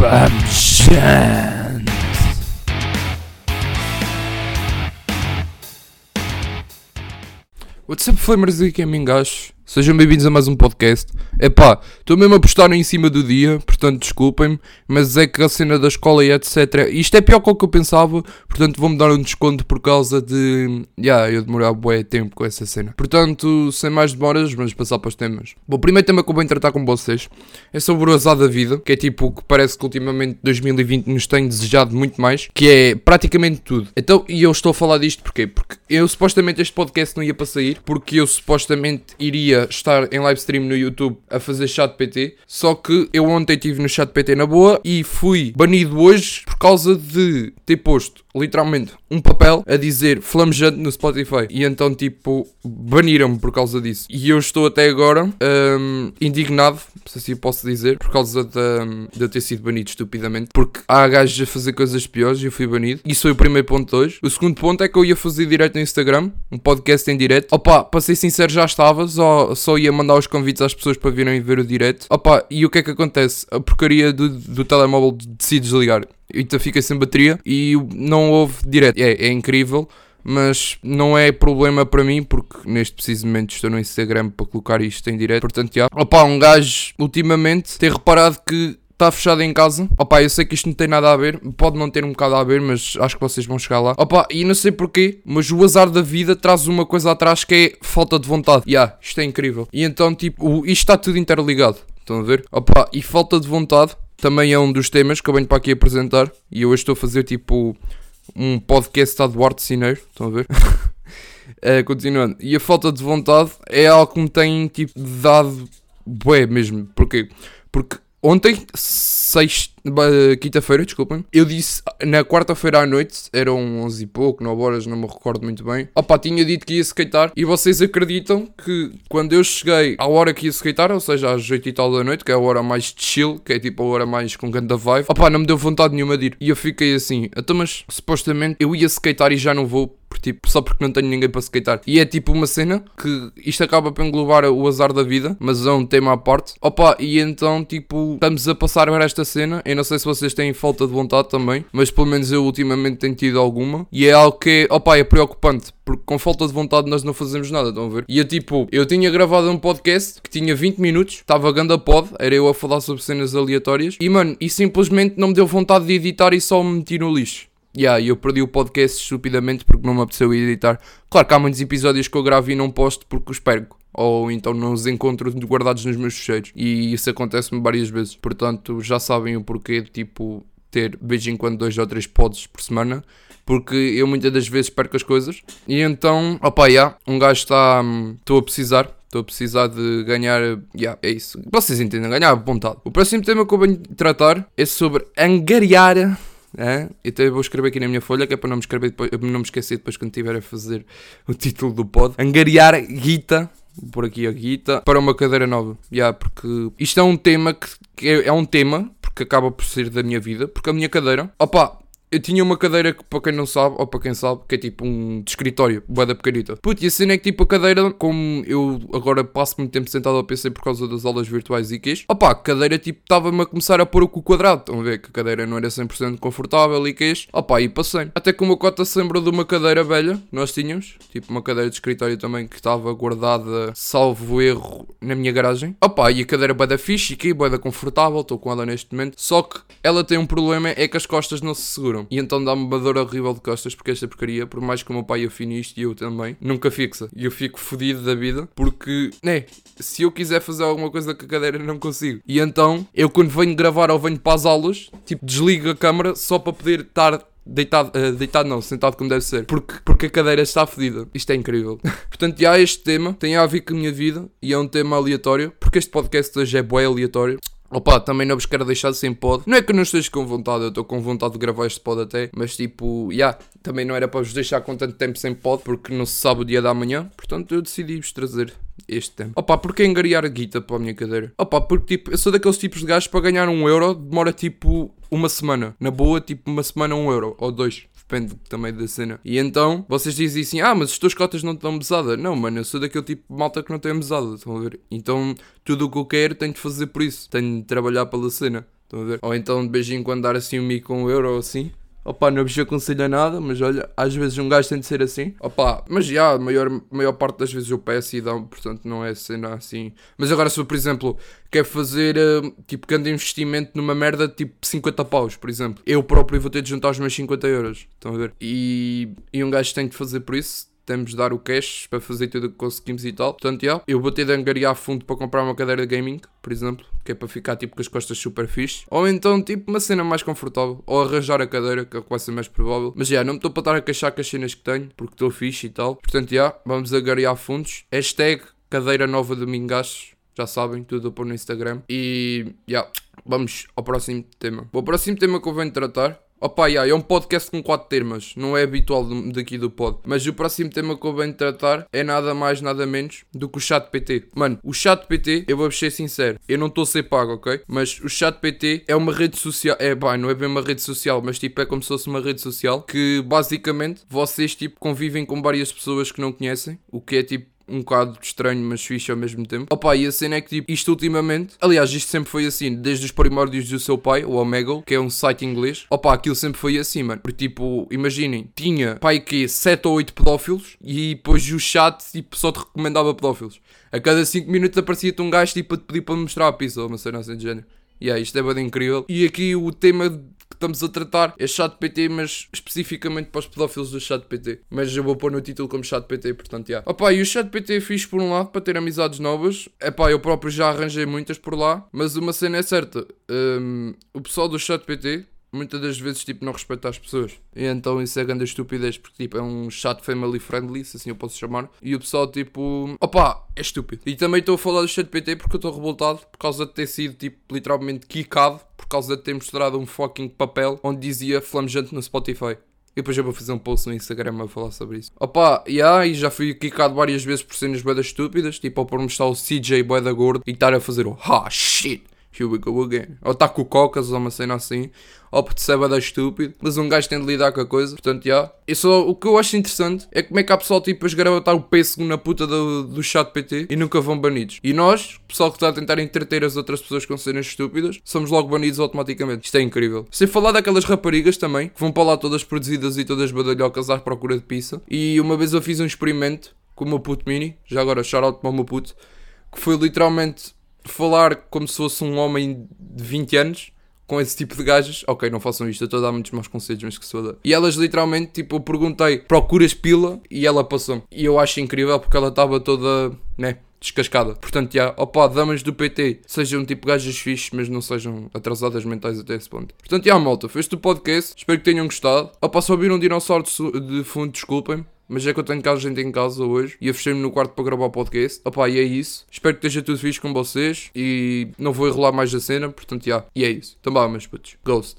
Vamos, gente. What's up, flamers e gaming gajos? Sejam bem-vindos a mais um podcast. Epá, estou mesmo a postar em cima do dia, portanto desculpem-me, mas é que a cena da escola e etc. Isto é pior que o que eu pensava, portanto vou-me dar um desconto por causa de. Ya, yeah, eu demorar bué tempo com essa cena. Portanto, sem mais demoras, vamos passar para os temas. Bom, o primeiro tema que eu vou tratar com vocês é sobre o azar da vida, que é tipo o que parece que ultimamente 2020 nos tem desejado muito mais, que é praticamente tudo. Então, e eu estou a falar disto porquê? Porque eu supostamente este podcast não ia para sair, porque eu supostamente iria estar em live stream no YouTube a fazer chat PT, só que eu ontem estive no chat PT na boa e fui banido hoje por causa de ter posto literalmente um papel a dizer flamejante no Spotify. E então, tipo, baniram-me por causa disso. E eu estou até agora um, indignado, se assim posso dizer, por causa de, de eu ter sido banido estupidamente. Porque há gajos a fazer coisas piores e eu fui banido. Isso foi o primeiro ponto de hoje. O segundo ponto é que eu ia fazer direto no Instagram, um podcast em direto. Opa, para ser sincero, já estava, só, só ia mandar os convites às pessoas para virem ver o direto. Opa, e o que é que acontece? A porcaria do, do telemóvel decide desligar então fica sem bateria e não houve direto. É, é incrível, mas não é problema para mim porque neste preciso momento estou no Instagram para colocar isto em direto. Portanto, já. Opa, um gajo ultimamente ter reparado que está fechado em casa. Opa, eu sei que isto não tem nada a ver, pode não ter um bocado a ver, mas acho que vocês vão chegar lá. Opa, e não sei porquê, mas o azar da vida traz uma coisa atrás que é falta de vontade. Ya, yeah, isto é incrível. E então, tipo, isto está tudo interligado. Estão a ver? Opa, e falta de vontade também é um dos temas que eu venho para aqui apresentar. E eu hoje estou a fazer tipo um podcast a Duarte Cineiro. Estão a ver? é, continuando. E a falta de vontade é algo que me tem tipo dado bué mesmo. Porquê? Porque ontem, quinta-feira, desculpem, eu disse na quarta-feira à noite, eram 11 e pouco, 9 horas, não me recordo muito bem. Opa, tinha dito que ia skatear e vocês acreditam que quando eu cheguei à hora que ia skatear, ou seja, às 8 e tal da noite, que é a hora mais chill, que é tipo a hora mais com da vibe, opa, não me deu vontade nenhuma de ir. E eu fiquei assim, então, mas supostamente eu ia skatear e já não vou tipo, só porque não tenho ninguém para skatear. E é tipo uma cena que isto acaba por englobar o azar da vida, mas é um tema à parte. Opa, e então, tipo, estamos a passar para esta cena. Eu não sei se vocês têm falta de vontade também, mas pelo menos eu ultimamente tenho tido alguma. E é algo que, opa, é preocupante, porque com falta de vontade nós não fazemos nada, estão a ver? E eu, tipo, eu tinha gravado um podcast que tinha 20 minutos, estava ganda pod, era eu a falar sobre cenas aleatórias, e mano, e simplesmente não me deu vontade de editar e só me meti no lixo. Yeah, eu perdi o podcast estupidamente porque não me apeteceu editar. Claro que há muitos episódios que eu gravo e não posto porque os perco. Ou então não os encontro guardados nos meus fecheiros. E isso acontece-me várias vezes. Portanto, já sabem o porquê de tipo ter de vez em quando dois ou três pods por semana. Porque eu muitas das vezes perco as coisas. E então, opa, yeah, um gajo está. Estou hum, a precisar Estou a precisar de ganhar. Yeah, é isso. Vocês entendem, ganhar vontade. O próximo tema que eu venho tratar é sobre angariar é? Então vou escrever aqui na minha folha, que é para não me, escrever depois, não me esquecer depois quando estiver a fazer o título do pod. Angariar guita, por aqui a guita, para uma cadeira nova. Yeah, porque isto é um tema que, que é, é um tema, porque acaba por ser da minha vida, porque a minha cadeira, opa, eu tinha uma cadeira que, para quem não sabe, ou para quem sabe, que é tipo um de escritório, boa da pequenita. Puto, e a cena é que tipo a cadeira, como eu agora passo muito tempo sentado ao PC por causa das aulas virtuais e queixo, opá, a cadeira tipo estava-me a começar a pôr o cu quadrado. Estão a ver que a cadeira não era 100% confortável e queixo, opá, e passei. Até que uma cota se lembrou de uma cadeira velha, nós tínhamos, tipo uma cadeira de escritório também que estava guardada, salvo erro, na minha garagem. Opá, e a cadeira boa da fixe e que boa da confortável, estou com ela neste momento. Só que ela tem um problema, é que as costas não se seguram. E então dá-me uma dor horrível de costas porque esta porcaria, por mais que o meu pai afine isto e eu também, nunca fixa. E eu fico fodido da vida porque, né, se eu quiser fazer alguma coisa com a cadeira não consigo. E então, eu quando venho gravar ou venho para as aulas, tipo, desligo a câmera só para poder estar deitado, uh, deitado não, sentado como deve ser, porque, porque a cadeira está fodida. Isto é incrível. Portanto, já este tema tem a ver com a minha vida e é um tema aleatório, porque este podcast hoje é bué aleatório. Opa, também não vos quero deixar sem pod. Não é que não esteja com vontade, eu estou com vontade de gravar este pod até, mas tipo, já, yeah, também não era para vos deixar com tanto tempo sem pod, porque não se sabe o dia da manhã, portanto eu decidi-vos trazer este tempo. Opa, porque angariar guita para a minha cadeira? Opa, porque tipo, eu sou daqueles tipos de gajos para ganhar um euro demora tipo uma semana. Na boa, tipo uma semana um euro, ou dois depende também da cena. E então vocês dizem assim: Ah, mas as tuas cotas não dão mesada. Não, mano, eu sou daquele tipo de malta que não tem mesada. Estão a ver? Então tudo o que eu quero tenho de fazer por isso. Tenho de trabalhar pela cena. Estão a ver? Ou então de vez em quando dar assim um mico com um euro ou assim. Opa, não vos aconselho a nada, mas olha, às vezes um gajo tem de ser assim. Opa, mas já, a maior, maior parte das vezes eu peço e dão, portanto não é cena assim. Mas agora se por exemplo, quer fazer uh, tipo grande investimento numa merda tipo 50 paus, por exemplo, eu próprio vou ter de juntar os meus 50 euros. Estão a ver? E, e um gajo tem de fazer por isso temos de dar o cash para fazer tudo o que conseguimos e tal. Portanto, yeah, eu vou ter de angariar fundo para comprar uma cadeira de gaming, por exemplo, que é para ficar tipo com as costas super fixe. Ou então, tipo, uma cena mais confortável. Ou arranjar a cadeira, que é o que vai ser mais provável. Mas já, não me estou para estar a queixar com as cenas que tenho, porque estou fixe e tal. Portanto, já, vamos angariar fundos. Hashtag cadeira nova de Mingaços. Já sabem, tudo a pôr no Instagram. E, já, vamos ao próximo tema. O próximo tema que eu venho tratar Opa, yeah, é um podcast com quatro temas, não é habitual daqui do pod. Mas o próximo tema que eu venho tratar é nada mais, nada menos do que o chat PT. Mano, o chat PT, eu vou ser sincero, eu não estou a ser pago, ok? Mas o chat PT é uma rede social, é bem, não é bem uma rede social, mas tipo é como se fosse uma rede social que basicamente vocês tipo convivem com várias pessoas que não conhecem, o que é tipo um bocado estranho, mas fixe ao mesmo tempo. Opa, e a cena é que tipo, isto ultimamente, aliás, isto sempre foi assim, desde os primórdios do seu pai, o Omegle, que é um site inglês. Opa, aquilo sempre foi assim, mano. Porque tipo, imaginem, tinha pai que 7 ou 8 pedófilos e depois o chat tipo, só te recomendava pedófilos. A cada 5 minutos aparecia-te um gajo tipo a te pedir para mostrar a pizza uma cena assim de género. E yeah, isto é bem incrível. E aqui o tema estamos a tratar é chat PT, mas especificamente para os pedófilos do chat PT. Mas eu vou pôr no título como chat PT, portanto, já. Yeah. Opa, e o chat PT é fixe por um lado para ter amizades novas. É pá, eu próprio já arranjei muitas por lá, mas uma cena é certa: um, o pessoal do chat PT muitas das vezes tipo não respeita as pessoas. E então isso é grande estupidez porque tipo é um chat family friendly, se assim eu posso chamar. E o pessoal tipo, opa, é estúpido. E também estou a falar do chat PT porque eu estou revoltado por causa de ter sido tipo literalmente kickado causa de ter mostrado um fucking papel onde dizia flamejante no Spotify. E depois eu vou fazer um post no Instagram a falar sobre isso. Opa, yeah, e já fui kickado várias vezes por cenas boedas estúpidas, tipo por mostrar o CJ boeda gordo e estar a fazer o ha shit Here we go again. Ou está com cocas ou uma cena assim. Ou porque se é estúpido. Mas um gajo tem de lidar com a coisa. Portanto, já. Yeah. E só o que eu acho interessante é como é que há pessoal tipo a esgravatar o pêssego na puta do, do chat PT e nunca vão banidos. E nós, pessoal que está a tentar entreter as outras pessoas com cenas estúpidas, somos logo banidos automaticamente. Isto é incrível. Sem falar daquelas raparigas também, que vão para lá todas produzidas e todas badalhocas à procura de pizza. E uma vez eu fiz um experimento com o meu puto mini. Já agora, shout out para o meu puto. Que foi literalmente falar como se fosse um homem de 20 anos com esse tipo de gajas, ok, não façam isto, eu estou a dar muitos maus conselhos, mas que se foda. E elas literalmente, tipo, eu perguntei, procuras pila? E ela passou. E eu acho incrível porque ela estava toda, né, descascada. Portanto, já, opa, damas do PT, sejam tipo gajas fixes, mas não sejam atrasadas mentais até esse ponto. Portanto, já, malta, fez-te o podcast, espero que tenham gostado. Opa, só ouviram um dinossauro de, de fundo, desculpem-me. Mas é que eu tenho casa gente em casa hoje e eu fechei-me no quarto para gravar o podcast. Opá, e é isso. Espero que esteja tudo fixe com vocês e não vou enrolar mais a cena, portanto, já. E é isso. Então vá, meus putos. Ghost.